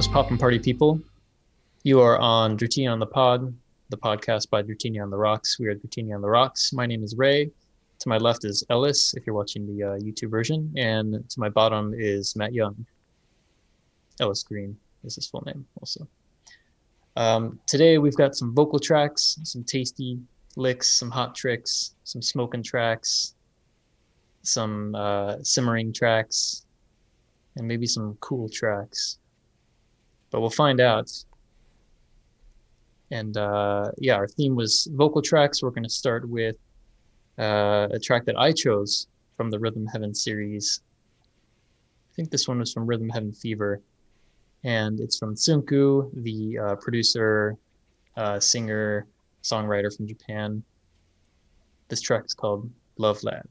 What's poppin' party people? You are on Dratini on the Pod, the podcast by Dratini on the Rocks. We are Dratini on the Rocks. My name is Ray. To my left is Ellis, if you're watching the uh, YouTube version, and to my bottom is Matt Young. Ellis Green is his full name, also. Um, today we've got some vocal tracks, some tasty licks, some hot tricks, some smoking tracks, some uh, simmering tracks, and maybe some cool tracks. But we'll find out. And uh, yeah, our theme was vocal tracks. We're going to start with uh, a track that I chose from the Rhythm Heaven series. I think this one was from Rhythm Heaven Fever. And it's from Tsunku, the uh, producer, uh, singer, songwriter from Japan. This track is called Love Lab.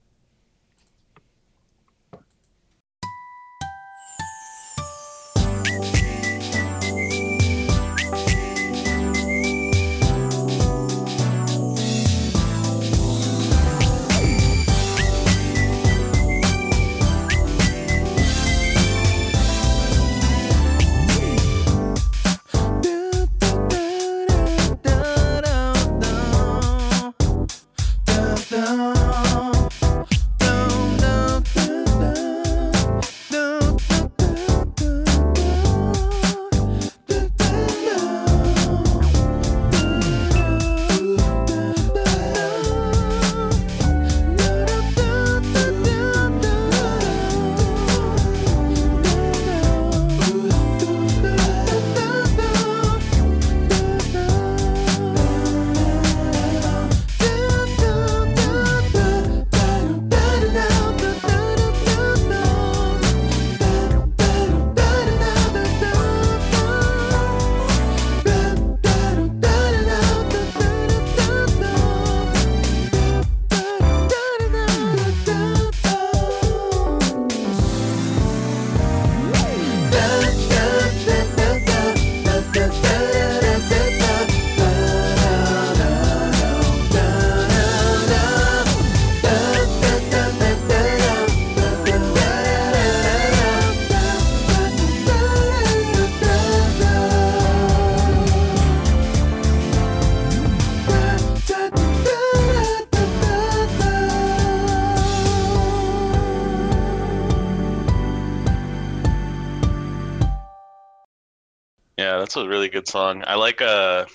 That's a really good song. I like uh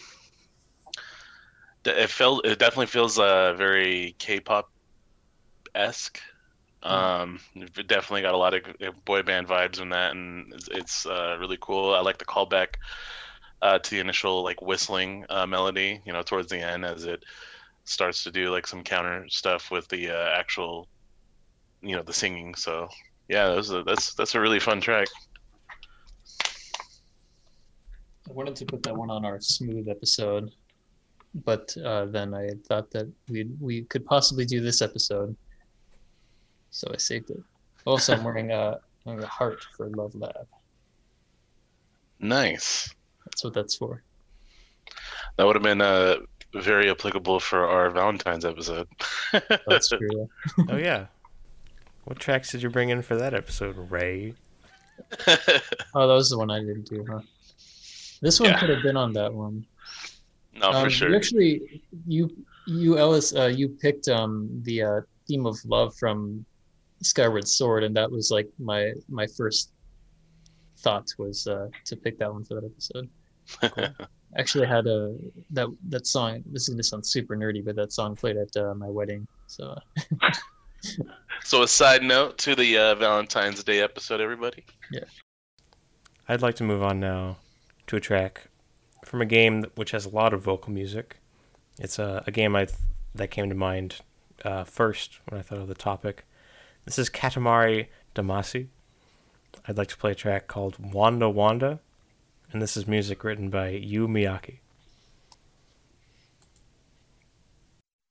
it felt it definitely feels uh very K-pop esque. Um, it definitely got a lot of boy band vibes in that, and it's, it's uh, really cool. I like the callback uh, to the initial like whistling uh, melody, you know, towards the end as it starts to do like some counter stuff with the uh, actual, you know, the singing. So yeah, that's a, that's that's a really fun track. I wanted to put that one on our smooth episode, but uh, then I thought that we we could possibly do this episode, so I saved it. Also, I'm wearing a, wearing a heart for Love Lab. Nice. That's what that's for. That would have been uh, very applicable for our Valentine's episode. That's true. Oh yeah. What tracks did you bring in for that episode, Ray? Oh, that was the one I didn't do, huh? This one Yeah. could have been on that one. no, for Um, sure. You actually, you you Ellis, uh, you picked um the uh, theme of love from Skyward Sword, and that was like my my first thought was uh, to pick that one for that episode. Actually, I had a that that song. This is gonna sound super nerdy, but that song played at uh, my wedding. So So a side note to the uh, Valentine's Day episode, everybody. Yeah. I'd like to move on now to a track from a game which has a lot of vocal music. It's a, a game I th- that came to mind uh, first when I thought of the topic. This is Katamari Damacy. I'd like to play a track called Wanda Wanda, and this is music written by Yu Miyake.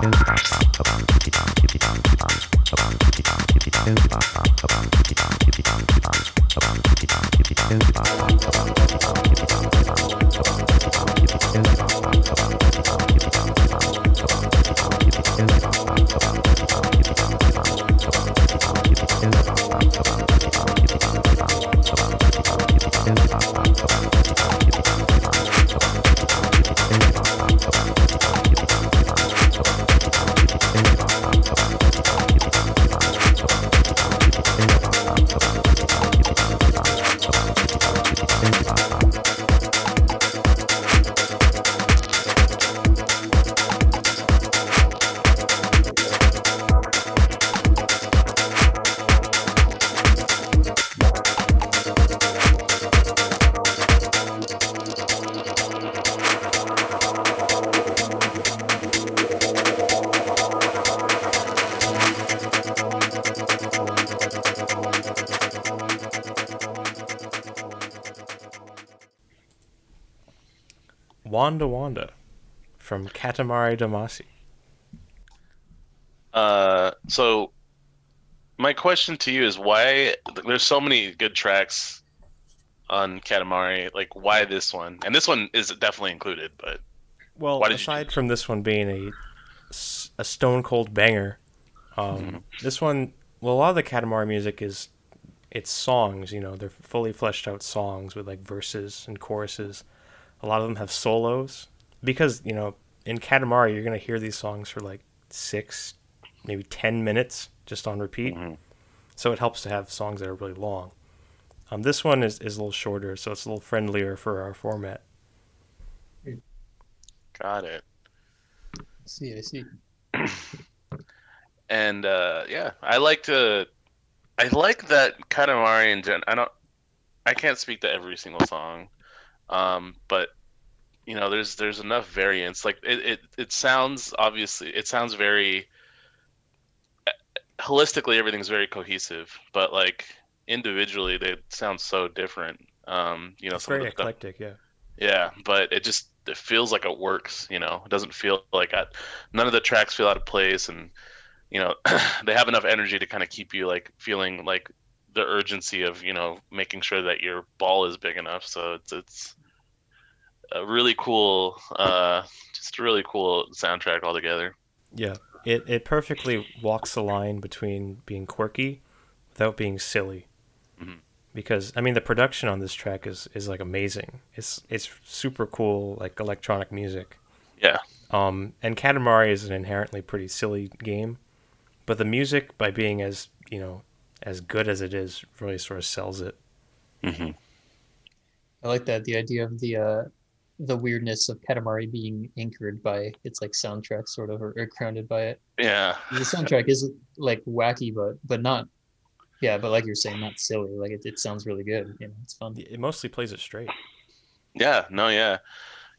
Bye. Katamari Damacy. Uh, so my question to you is why there's so many good tracks on Katamari. Like, why this one? And this one is definitely included, but Well, aside from this one being a a stone cold banger, um, Mhm. this one, well, a lot of the Katamari music is it's songs. You know, they're fully fleshed out songs with like verses and choruses. A lot of them have solos because you know in Katamari you're gonna hear these songs for like six, maybe ten minutes just on repeat. Mhm. So it helps to have songs that are really long. Um, this one is, is a little shorter, so it's a little friendlier for our format. got it. I see, I see. And uh, yeah, I like to. I like that Katamari in gen. I don't. I can't speak to every single song, um, but you know, there's there's enough variance. Like it, it, it sounds obviously. It sounds very. Holistically, everything's very cohesive, but like individually, they sound so different. Um, you know, It's very the stuff- eclectic, yeah. Yeah, but it just it feels like it works. You know, it doesn't feel like I, none of the tracks feel out of place, and you know, they have enough energy to kind of keep you like feeling like the urgency of you know making sure that your ball is big enough. So it's it's a really cool, uh, just a really cool soundtrack altogether. Yeah, it it perfectly walks the line between being quirky without being silly. Mhm. Because I mean, the production on this track is is like amazing. It's it's super cool, like electronic music. Yeah. Um, and Katamari is an inherently pretty silly game, but the music, by being as you know as good as it is, really sort of sells it. Mm-hmm. I like that the idea of the uh the weirdness of Katamari being anchored by its like soundtrack sort of or, or grounded by it. Yeah, The soundtrack is like wacky but but not yeah, but like you're saying, not silly. Like it, it sounds really good. You know, it's fun. It mostly plays it straight. yeah, no, yeah.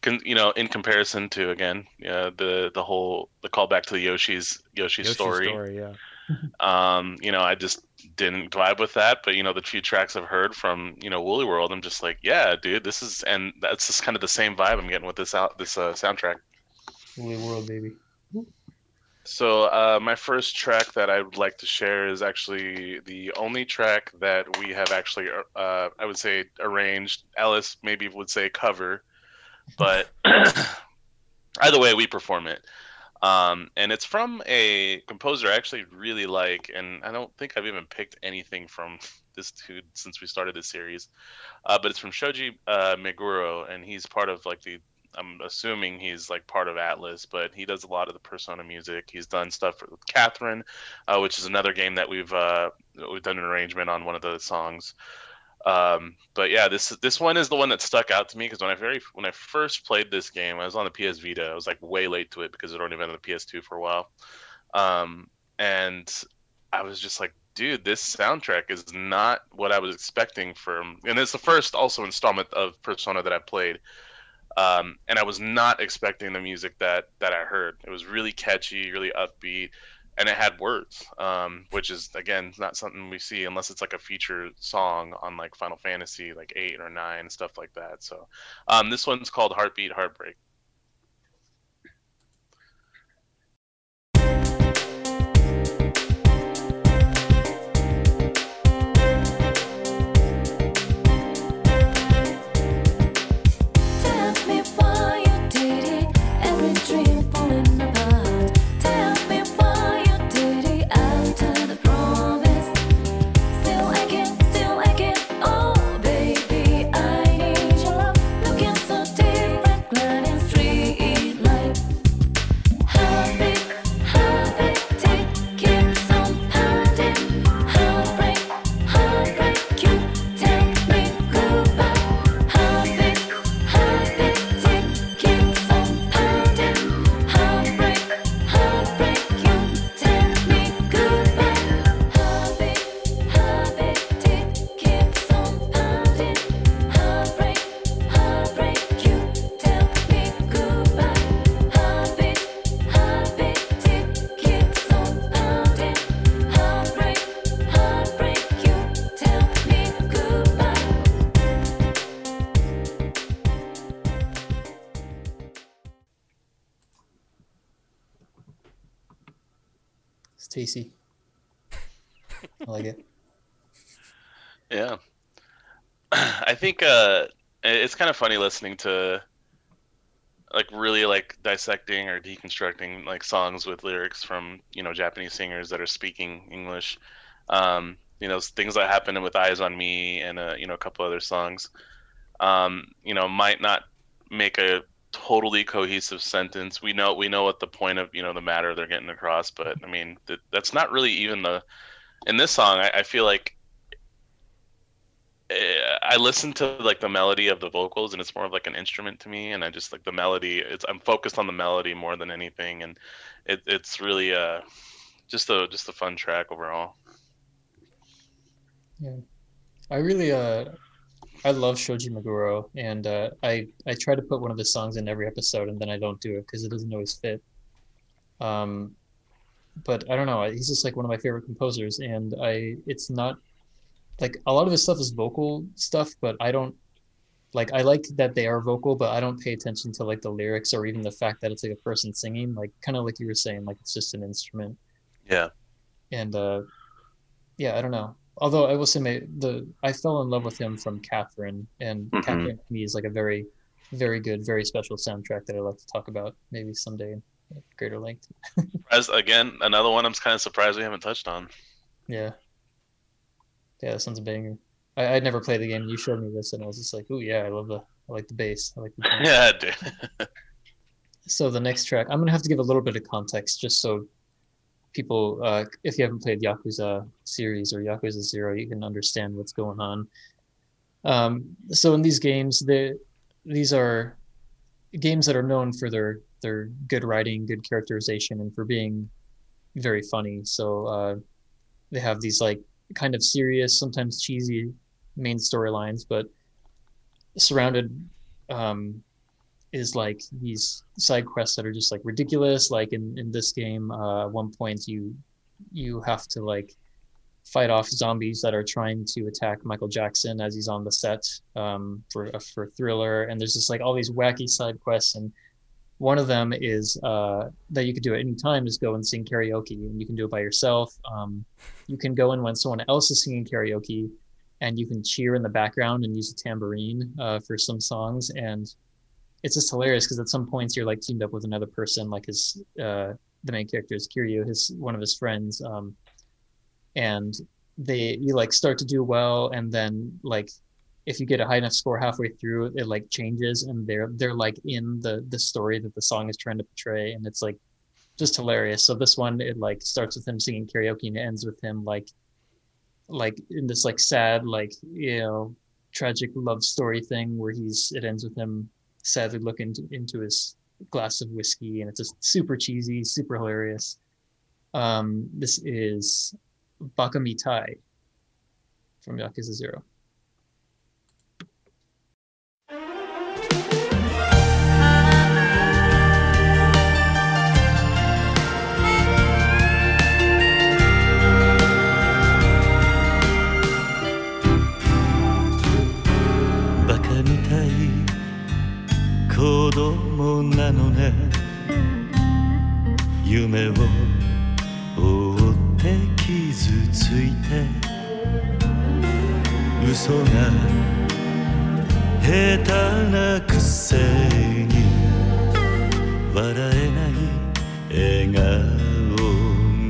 Con- you know, in comparison to again, yeah, the the whole the callback to the Yoshi's Yoshi's Yoshi's story. yeah. um you know i just didn't vibe with that but you know the few tracks i've heard from you know woolly world i'm just like yeah dude this is and that's just kind of the same vibe i'm getting with this out this uh, soundtrack. Woolly world, baby. so uh, my first track that i would like to share is actually the only track that we have actually uh, i would say arranged. Ellis maybe would say cover but either way we perform it um, and it's from a composer I actually really like, and I don't think I've even picked anything from this dude since we started this series. Uh, but it's from Shoji uh, Meguro, and he's part of like the. I'm assuming he's like part of Atlus, but he does a lot of the Persona music. He's done stuff with Catherine, uh, which is another game that we've uh, we've done an arrangement on one of the songs. Um, but yeah, this this one is the one that stuck out to me because when I very when I first played this game, I was on the PS Vita. I was like way late to it because it already been on the PS2 for a while, um, and I was just like, dude, this soundtrack is not what I was expecting from. And it's the first also installment of Persona that I played, um, and I was not expecting the music that that I heard. It was really catchy, really upbeat. And it had words, um, which is again not something we see unless it's like a feature song on like Final Fantasy, like eight or nine, stuff like that. So, um, this one's called Heartbeat Heartbreak. Think uh, it's kind of funny listening to like really like dissecting or deconstructing like songs with lyrics from you know Japanese singers that are speaking English. Um, you know things that happen with Eyes on Me and uh, you know a couple other songs. Um, you know might not make a totally cohesive sentence. We know we know what the point of you know the matter they're getting across, but I mean th- that's not really even the in this song. I, I feel like I listen to like the melody of the vocals, and it's more of like an instrument to me. And I just like the melody. It's I'm focused on the melody more than anything, and it, it's really uh just a just a fun track overall. Yeah, I really uh, I love Shoji Meguro, and uh, I I try to put one of his songs in every episode, and then I don't do it because it doesn't always fit. Um, but I don't know. He's just like one of my favorite composers, and I it's not like a lot of his stuff is vocal stuff, but I don't like I like that they are vocal, but I don't pay attention to like the lyrics or even the fact that it's like a person singing, like kind of like you were saying, like it's just an instrument. Yeah. And uh, yeah, I don't know. Although I will say, my, the I fell in love with him from Catherine, and Mhm. Catherine to me is like a very, very good, very special soundtrack that I'd like to talk about maybe someday in greater length. As again, another one I'm kind of surprised we haven't touched on. Yeah. Yeah, that sounds a banger. I, I'd never played the game. You showed me this, and I was just like, "Oh yeah, I love the, I like the bass. I like the." drum." yeah, dude. So the next track, I'm gonna have to give a little bit of context, just so people, uh, if you haven't played Yakuza series or Yakuza Zero, you can understand what's going on. Um, so in these games, the these are games that are known for their their good writing, good characterization, and for being very funny. So uh, they have these like kind of serious, sometimes cheesy main storylines, but surrounded um, is like these side quests that are just like ridiculous. Like in in this game, uh, at one point you you have to like fight off zombies that are trying to attack Michael Jackson as he's on the set um, for for Thriller, and there's just like all these wacky side quests and. One of them is uh, that you could do at any time is go and sing karaoke, and you can do it by yourself. Um, you can go in when someone else is singing karaoke, and you can cheer in the background and use a tambourine uh, for some songs. And it's just hilarious because at some points you're like teamed up with another person, like his uh, the main character is Kiryu, his one of his friends, um, and they you like start to do well, and then like if you get a high enough score halfway through, it like changes, and they're they're like in the the story that the song is trying to portray, and it's like just hilarious. So this one it like starts with him singing karaoke and it ends with him like like in this like sad like you know tragic love story thing where he's it ends with him sadly looking into, his glass of whiskey and it's just super cheesy super hilarious um this is baka mitai from yakuza zero のね。夢を追って傷ついて。嘘が下手なくせに。笑えない笑顔を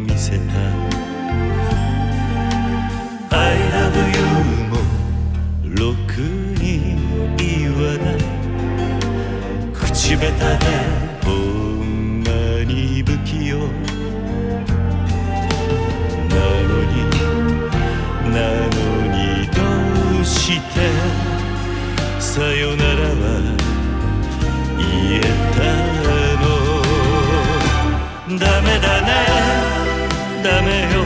見せた。I 口下手でほんまに不器用なのになのにどうして。さよならは言えたの。ダメだね。ダメよ。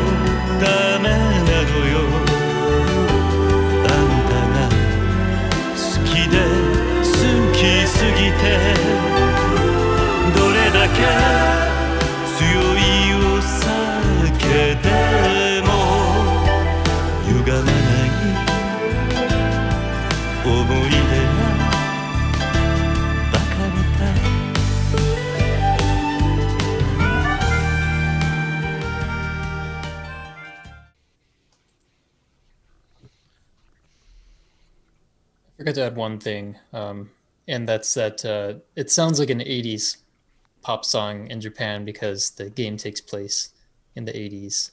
Forgot to add one thing, um, and that's that uh, it sounds like an '80s pop song in Japan because the game takes place in the '80s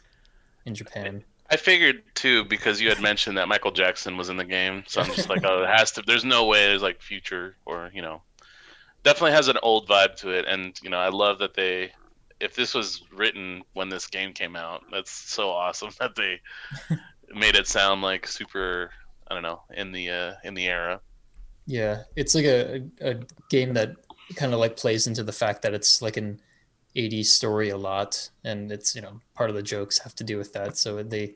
in Japan. I figured too because you had mentioned that Michael Jackson was in the game, so I'm just like, oh, it has to. There's no way there's like future or you know, definitely has an old vibe to it, and you know, I love that they. If this was written when this game came out, that's so awesome that they made it sound like super. I don't know in the uh, in the era. Yeah, it's like a, a game that kind of like plays into the fact that it's like an 80s story a lot and it's you know part of the jokes have to do with that so they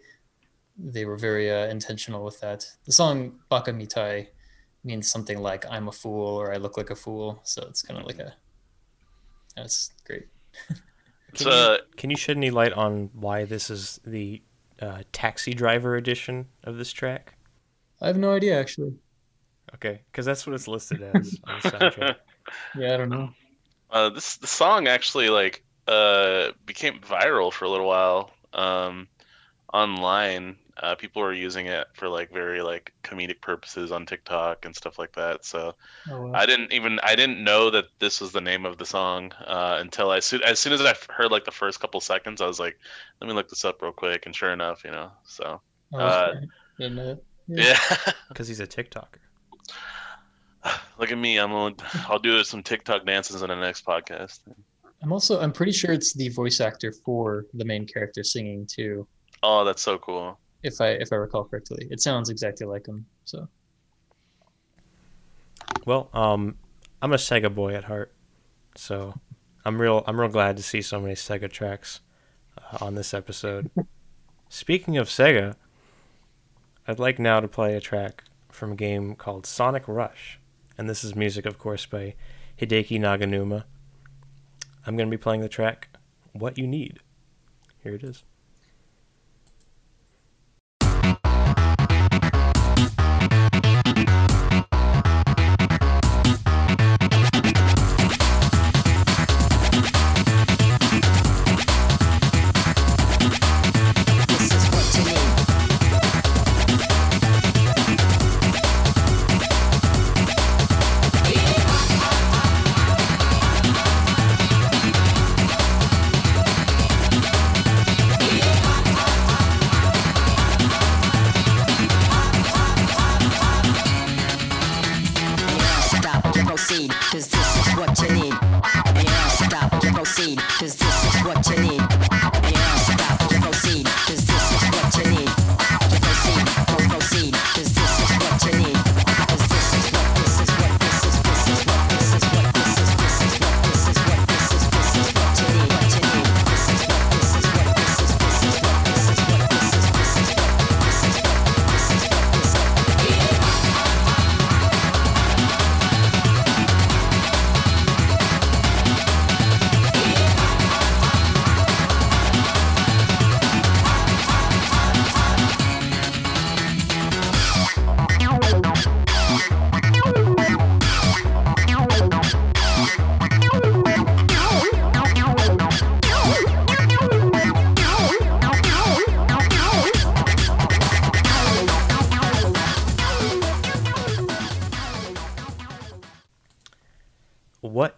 they were very uh, intentional with that the song baka mitai means something like i'm a fool or i look like a fool so it's kind of like a that's great It's Can uh, Can you shed any light on why this is the uh, taxi driver edition of this track? I have no idea actually. Okay, because that's what it's listed as on the soundtrack. yeah i don't know. Uh, this the song actually like uh became viral for a little while um online. Uh people were using it for like very like comedic purposes on tiktok and stuff like that so oh, wow. i didn't even i didn't know that this was the name of the song uh until i soon as soon as I heard like the first couple seconds i was like let me look this up real quick and sure enough you know so Oh, uh, okay. Didn't know that. Yeah. yeah Because he's a TikToker. look at me i'm gonna i'll do some tiktok dances in the next podcast i'm also i'm pretty sure it's the voice actor for the main character singing too oh that's so cool if I if I recall correctly. It sounds exactly like him. So Well, um, I'm a Sega boy at heart, so I'm real. I'm real glad to see so many Sega tracks uh, on this episode. Speaking of Sega, I'd like now to play a track from a game called Sonic Rush, and this is music, of course, by Hideki Naganuma. I'm going to be playing the track "What You Need." Here it is.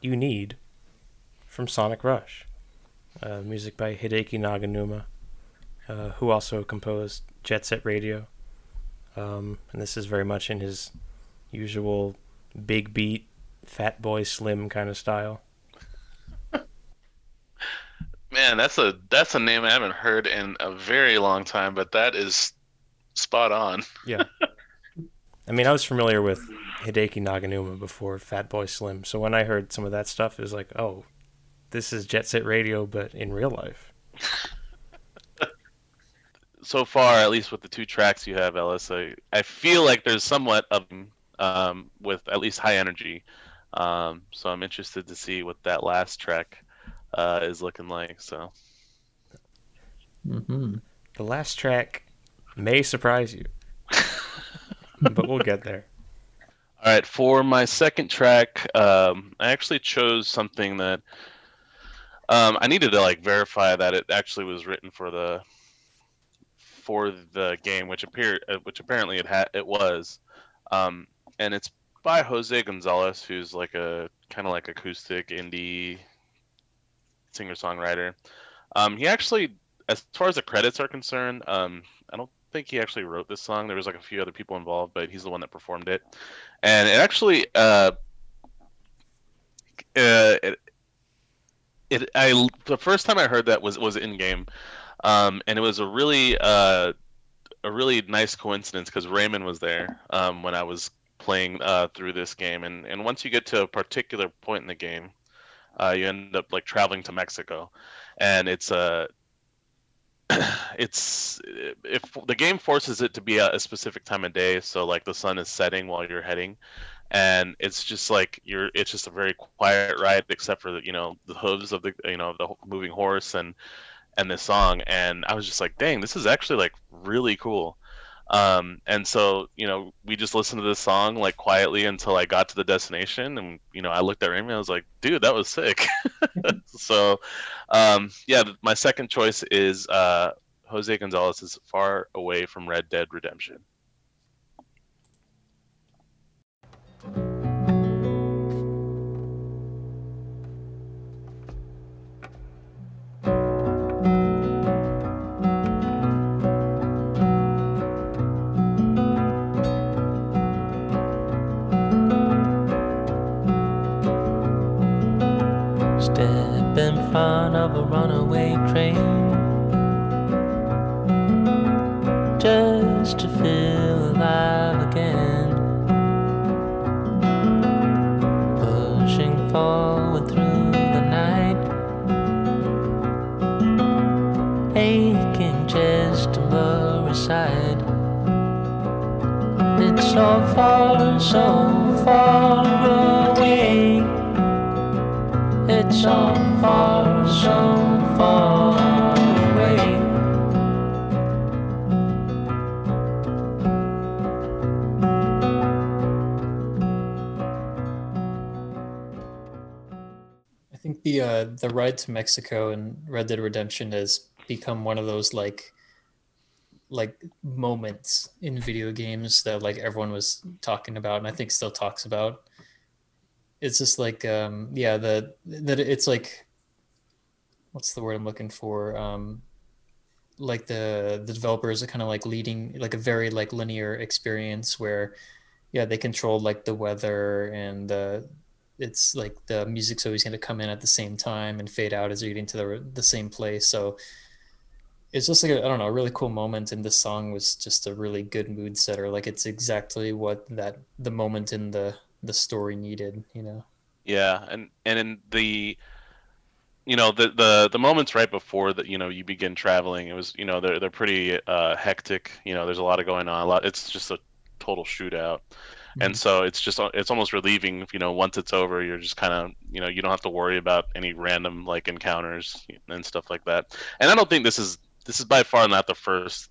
You Need from Sonic Rush. Uh, music by Hideki Naganuma, uh, who also composed Jet Set Radio. Um, and this is very much in his usual big beat, Fatboy Slim kind of style. Man, that's a that's a name I haven't heard in a very long time, but that is spot on. Yeah. I mean, I was familiar with Hideki Naganuma before Fatboy Slim, so when I heard some of that stuff, it was like, oh, this is Jet Set Radio, but in real life. So far, at least with the two tracks you have, Ellis, I, I feel like there's somewhat of um, with at least high energy. Um, so I'm interested to see what that last track uh, is looking like. So hmm The last track may surprise you, but we'll get there. All right, for my second track, um, I actually chose something that um, I needed to like verify that it actually was written for the for the game, which appeared, uh, which apparently it had, it was. Um, and it's by Jose Gonzalez, who's like a kind of like acoustic indie singer songwriter. Um, he actually, as far as the credits are concerned, um, I don't think he actually wrote this song. There was like a few other people involved, but he's the one that performed it. And it actually, uh, uh, it, it, I the first time I heard that was was in game, um, and it was a really uh, a really nice coincidence because Raymond was there um, when I was playing uh, through this game, and and once you get to a particular point in the game, uh, you end up like traveling to Mexico, and it's a it's if the game forces it to be a, a specific time of day, so like the sun is setting while you're heading, and it's just like you're it's just a very quiet ride except for the you know the hooves of the you know the moving horse and and this song and i was just like dang this is actually like really cool um and so you know we just listened to this song like quietly until i got to the destination and you know i looked at Remy I was like dude that was sick. So um yeah my second choice is uh jose gonzalez's far away from red dead redemption front of a runaway train just to feel alive again. Pushing forward through the night, aching just to blur aside. It's so far, so far away. It's so far, I think the uh, the ride to Mexico and Red Dead Redemption has become one of those like like moments in video games that like everyone was talking about and I think still talks about. It's just like um yeah, the that it's like what's the word I'm looking for? Um like the the developers are kind of like leading like a very like linear experience where yeah, they control like the weather and the it's like the music's always going to come in at the same time and fade out as you're getting to the the same place. So it's just like I don't know, a really cool moment. And this song was just a really good mood setter. Like it's exactly what that the moment in the the story needed. You know. Yeah, and and in the you know the the the moments right before that you know you begin traveling, it was you know they're they're pretty uh, hectic. You know, there's a lot of going on. A lot. It's just a total shootout. And so it's just it's almost relieving, you know, once it's over, you're just kind of, you know, you don't have to worry about any random like encounters and stuff like that. And I don't think this is this is by far not the first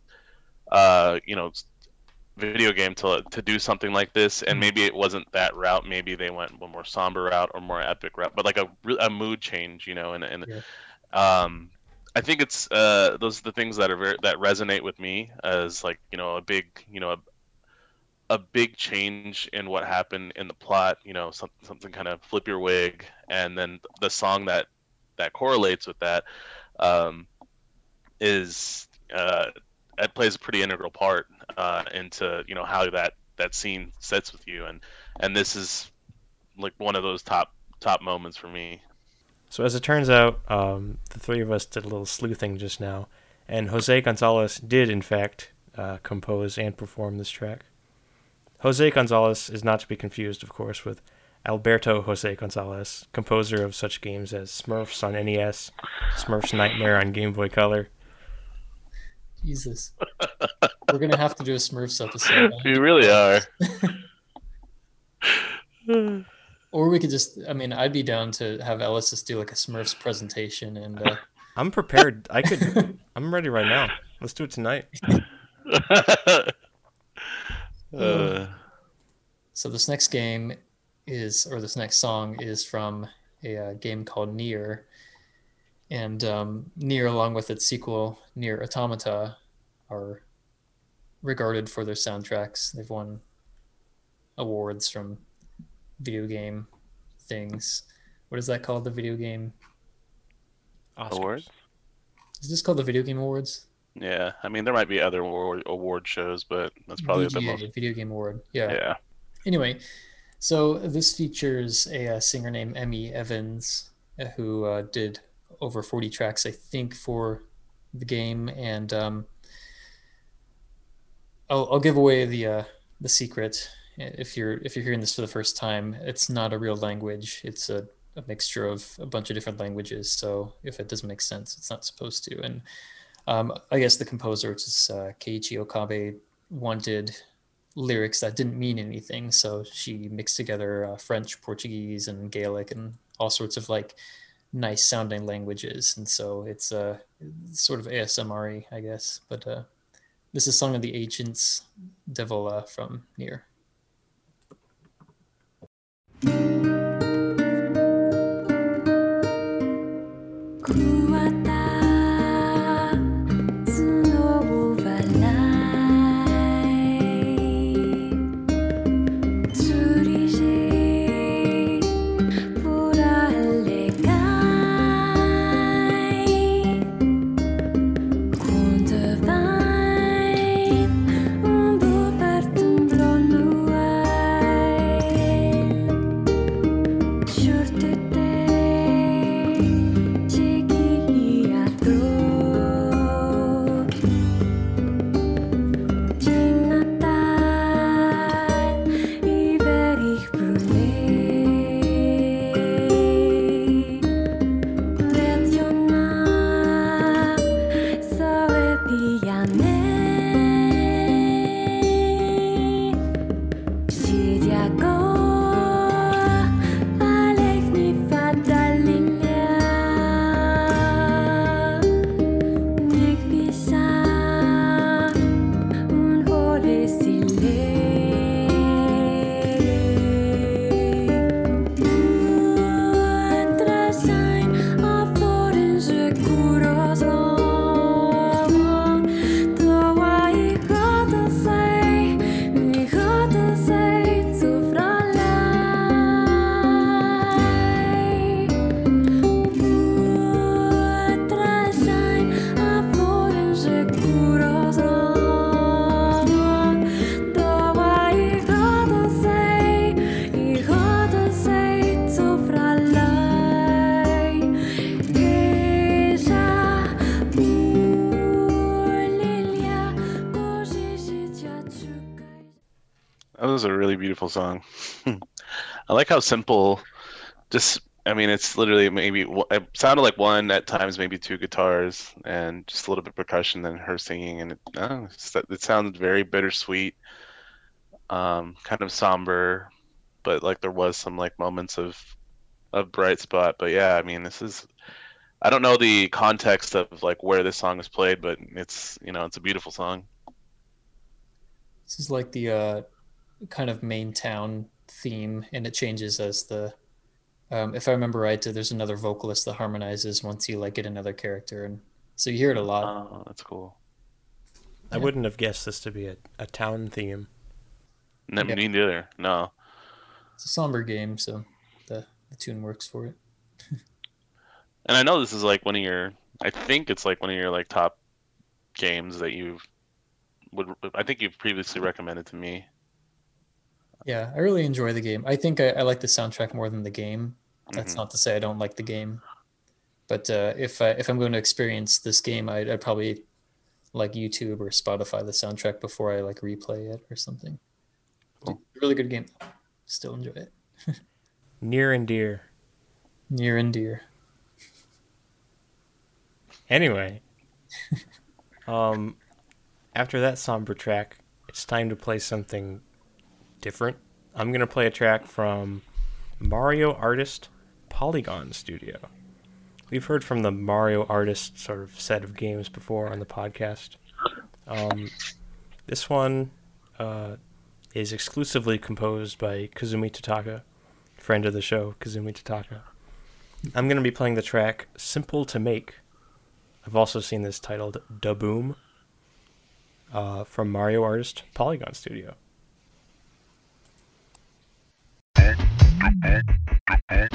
uh, you know, video game to to do something like this and maybe it wasn't that route maybe they went a more somber route or more epic route but like a a mood change you know and and Yeah. um i think it's uh those are the things that are very that resonate with me as like you know a big you know a, a big change in what happened in the plot you know some, something kind of flip your wig and then the song that that correlates with that um is uh it plays a pretty integral part uh, into you know how that that scene sets with you and and this is like one of those top top moments for me So as it turns out, um, the three of us did a little sleuthing just now, and Jose Gonzalez did in fact uh, compose and perform this track. Jose Gonzalez is not to be confused, of course, with Alberto Jose Gonzalez, composer of such games as Smurfs on NES, Smurfs Nightmare on Game Boy Color. Jesus. We're gonna have to do a Smurfs episode. you really are Or we could just I mean, I'd be down to have Ellis just do like a Smurfs presentation and uh I'm prepared. I could. I'm ready right now. Let's do it tonight. uh, So this next game is, or this next song is from a uh, game called NieR, and um, NieR, along with its sequel, NieR Automata, are regarded for their soundtracks. They've won awards from video game things. What is that called? The video game? Oscars. Awards? Is this called the video game awards? Yeah, I mean there might be other award, award shows, but that's probably the most. video game award. Yeah. Yeah. Anyway, so this features a, uh singer named Emi Evans uh, who uh, did over 40 tracks, I think, for the game. And um, I'll, I'll give away the uh, the secret if you're if you're hearing this for the first time. It's not a real language. It's a, a mixture of a bunch of different languages. So if it doesn't make sense, it's not supposed to. And um, I guess the composer, which is uh, Keiichi Okabe, wanted lyrics that didn't mean anything. So she mixed together uh, French, Portuguese, and Gaelic, and all sorts of like nice sounding languages. And so it's uh, sort of ASMR, I guess. But uh, this is Song of the Ancients, Devola uh, from NieR. Beautiful song. I like how simple. Just, I mean, it's literally maybe it sounded like one at times, maybe two guitars, and just a little bit of percussion, then her singing, and it, it's- it sounded very bittersweet, um, kind of somber, but like there was some like moments of of bright spot. But yeah, I mean, this is. I don't know the context of like where this song is played, but it's you know it's a beautiful song. This is like the uh, kind of main town theme, and it changes as the. Um, if I remember right, there's another vocalist that harmonizes once you like get another character, and so you hear it a lot. Oh, that's cool. I wouldn't have guessed this to be a, a town theme. No, Yeah. Me neither. No. It's a somber game, so the the tune works for it. And I know this is like one of your. I think it's like one of your like top games that you've would. I think you've previously recommended to me. Yeah, I really enjoy the game. I think I, I like the soundtrack more than the game. That's Mhm. not to say I don't like the game, but uh, if I, if I'm going to experience this game, I'd, I'd probably like YouTube or Spotify the soundtrack before I like replay it or something. Cool. Really good game. Still enjoy it. Near and dear. Near and dear. Anyway, um, after that somber track, it's time to play something different. I'm gonna play a track from Mario Artist Polygon Studio. We've heard from the Mario Artist sort of set of games before on the podcast. Um, this one uh, is exclusively composed by Kazumi Totaka, friend of the show, Kazumi Totaka. I'm going to be playing the track Simple to Make. I've also seen this titled Da Boom uh, from Mario Artist Polygon Studio. eh, eh,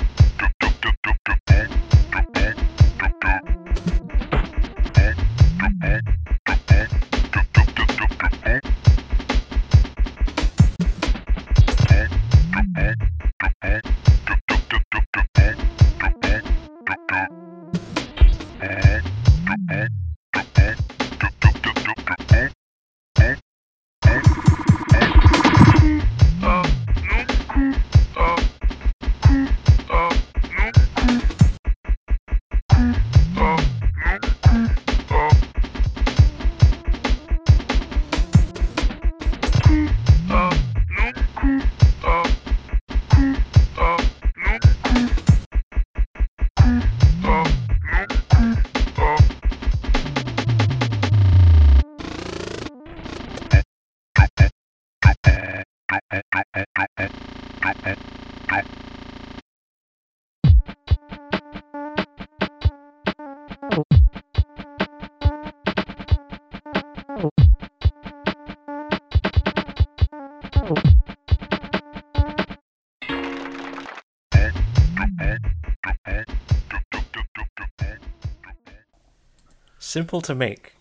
Simple to Make,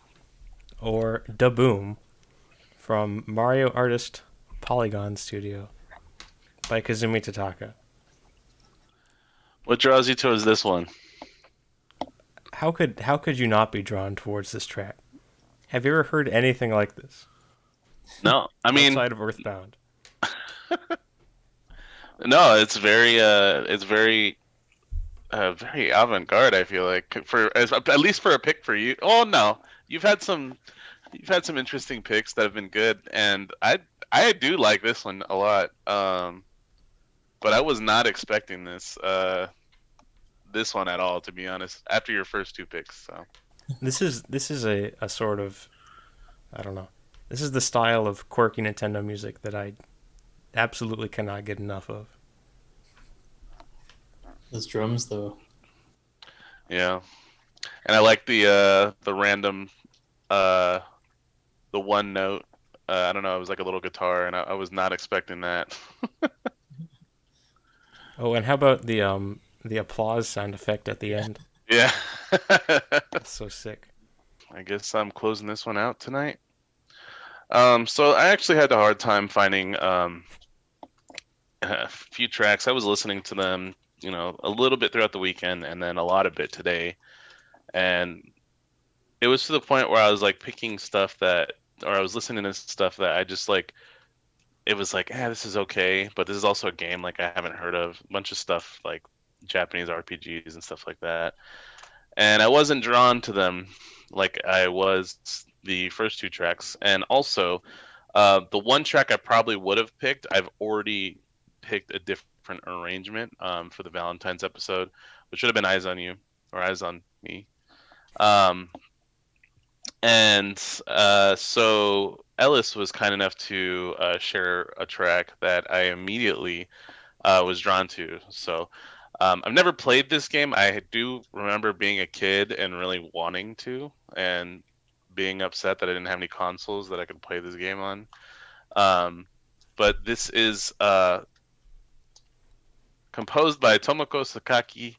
or Da Boom, from Mario Artist Polygon Studio by Kazumi Totaka. What draws you towards this one? How could how could you not be drawn towards this track? Have you ever heard anything like this? No, I mean, outside of Earthbound. no, it's very, uh, it's very, uh, very avant-garde. I feel like for as, at least for a pick for you. Oh no, you've had some, you've had some interesting picks that have been good, and I, I do like this one a lot. Um, but I was not expecting this, uh, this one at all, to be honest. After your first two picks, so. This is this is a, a sort of I don't know. This is the style of quirky Nintendo music that I absolutely cannot get enough of. Those drums, though. Yeah, and I like the uh, the random, uh, the one note. Uh, I don't know. It was like a little guitar, and I, I was not expecting that. Oh, and how about the um the applause sound effect at the end? yeah. That's so sick. I guess I'm closing this one out tonight. Um, so I actually had a hard time finding um, a few tracks. I was listening to them, you know, a little bit throughout the weekend, and then a lot of it today. And it was to the point where I was like picking stuff that, or I was listening to stuff that I just like. It was like, yeah, this is okay, but this is also a game like I haven't heard of. A bunch of stuff like Japanese RPGs and stuff like that. And I wasn't drawn to them like I was the first two tracks. And also, uh, the one track I probably would have picked, I've already picked a different arrangement um, for the Valentine's episode, which should have been Eyes on You or Eyes on Me. Um, and uh, so Ellis was kind enough to uh, share a track that I immediately uh, was drawn to. So um, I've never played this game. I do remember being a kid and really wanting to, and being upset that I didn't have any consoles that I could play this game on. Um, but this is uh, composed by Tomoko Sakaki,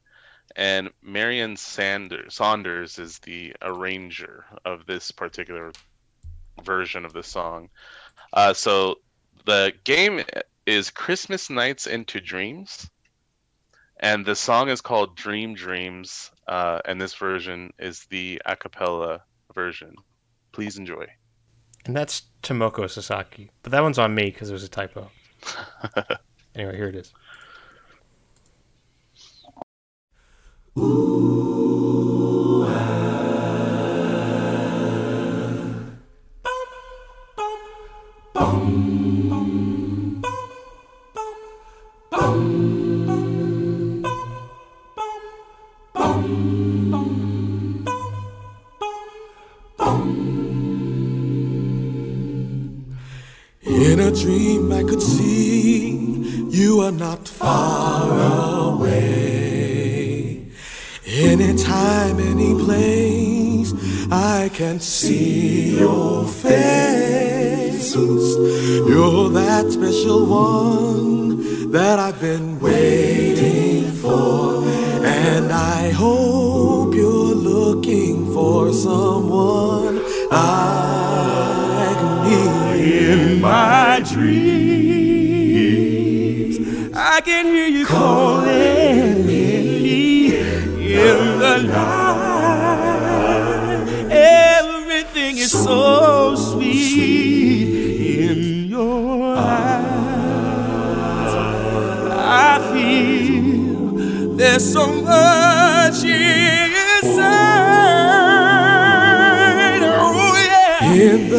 and Marion Sanders Saunders is the arranger of this particular version of the song. Uh, so the game is Christmas Nights into Dreams, and the song is called Dream Dreams, uh, and this version is the a cappella version. Please enjoy. And that's Tomoko Sasaki. But that one's on me because it was a typo. anyway, here it is. In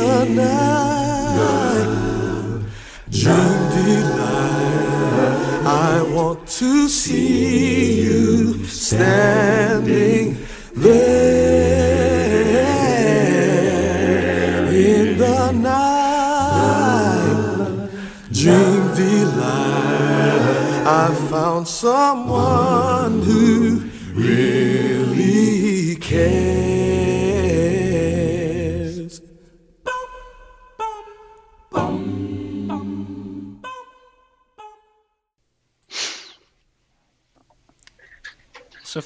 the night, delight. I want to see you standing there. In the night, dream delight. I found someone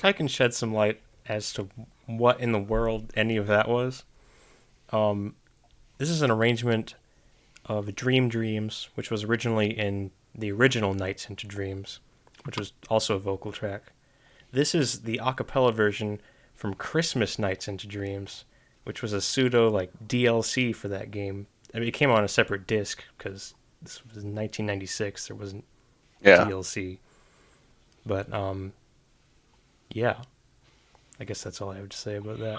I can shed some light as to what in the world any of that was, um, this is an arrangement of Dream Dreams, which was originally in the original Nights into Dreams, which was also a vocal track. This is the a cappella version from Christmas Nights into Dreams, which was a pseudo like DLC for that game. I mean, it came on a separate disc because this was in 1996. There wasn't Yeah. DLC. But um yeah. I guess that's all I have to say about that.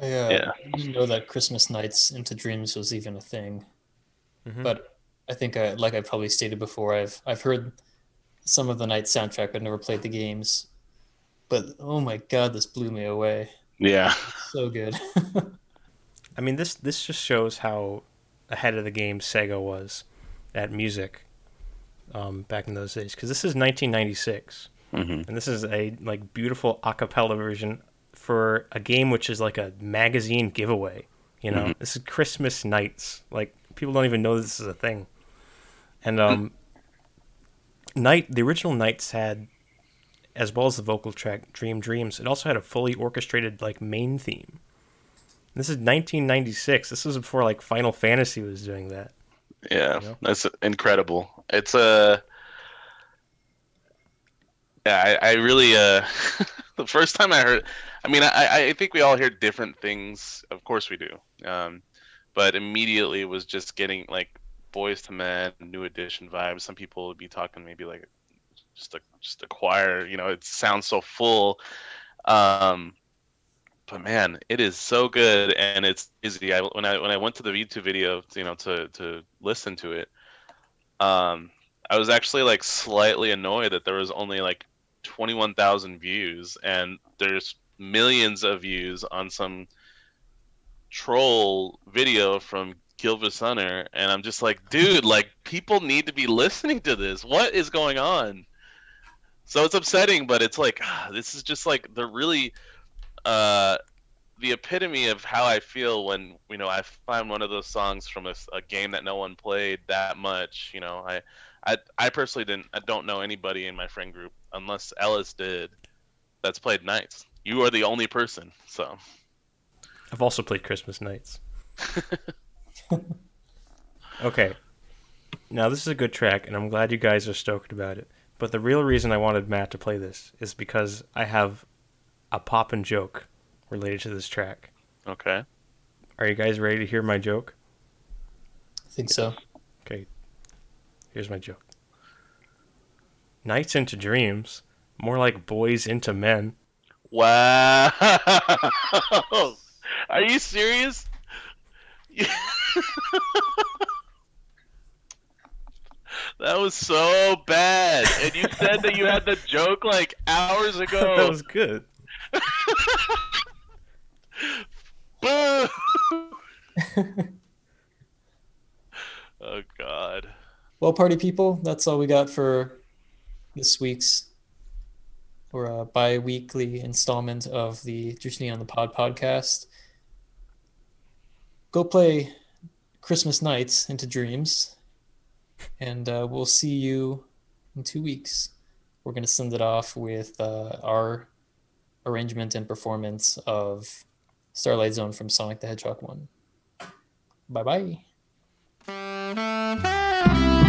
I, uh, Yeah. didn't know that Christmas Nights into Dreams was even a thing. Mhm. But I think, I, like I probably stated before, I've I've heard some of the night soundtrack, but never played the games. But oh my god, this blew me away. Yeah. So good. I mean this this just shows how ahead of the game Sega was at music um, back in those days because this is 1996 hmm and this is a like beautiful a cappella version for a game which is like a magazine giveaway you know? This is christmas nights. Like people don't even know this is a thing. And um night the original nights had as well as the vocal track dream dreams it also had a fully orchestrated like main theme. This is 1996 this was before like final fantasy was doing that. Yeah, You know? that's incredible. It's a. yeah, I, I really uh, the first time I heard, I mean, I I think we all hear different things. Of course we do. Um, but immediately it was just getting like Boyz II Men, new edition vibes. Some people would be talking maybe like just a just a choir. You know, it sounds so full. Um, but man, it is so good and it's easy. I when I when I went to the YouTube video, you know, to to listen to it, um, I was actually like slightly annoyed that there was only like twenty one thousand views and there's millions of views on some troll video from Gilvis Hunter, and I'm just like, dude, like people need to be listening to this. What is going on? So it's upsetting, but it's like ah, this is just like the really uh the epitome of how I feel when you know I find one of those songs from a, a game that no one played that much. You know, I, I, I personally didn't. I don't know anybody in my friend group unless Ellis did. That's played nights. You are the only person. So I've also played Christmas Nights. okay. Now, this is a good track, and I'm glad you guys are stoked about it. But the real reason I wanted Matt to play this is because I have a pop and joke related to this track. okay, Are you guys ready to hear my joke? I think so. Okay. Here's my joke Nights into dreams, more like boys into men. wow. Are you serious? that was so bad. And you said that you had the joke like hours ago. that was good. Boo! oh God. Well, party people, that's all we got for this week's or a bi-weekly installment of the Dritini on the Pod podcast. Go play Christmas Nights into Dreams. and uh, we'll see you in two weeks. We're gonna send it off with uh, our arrangement and performance of Starlight Zone from Sonic the Hedgehog One. Bye bye.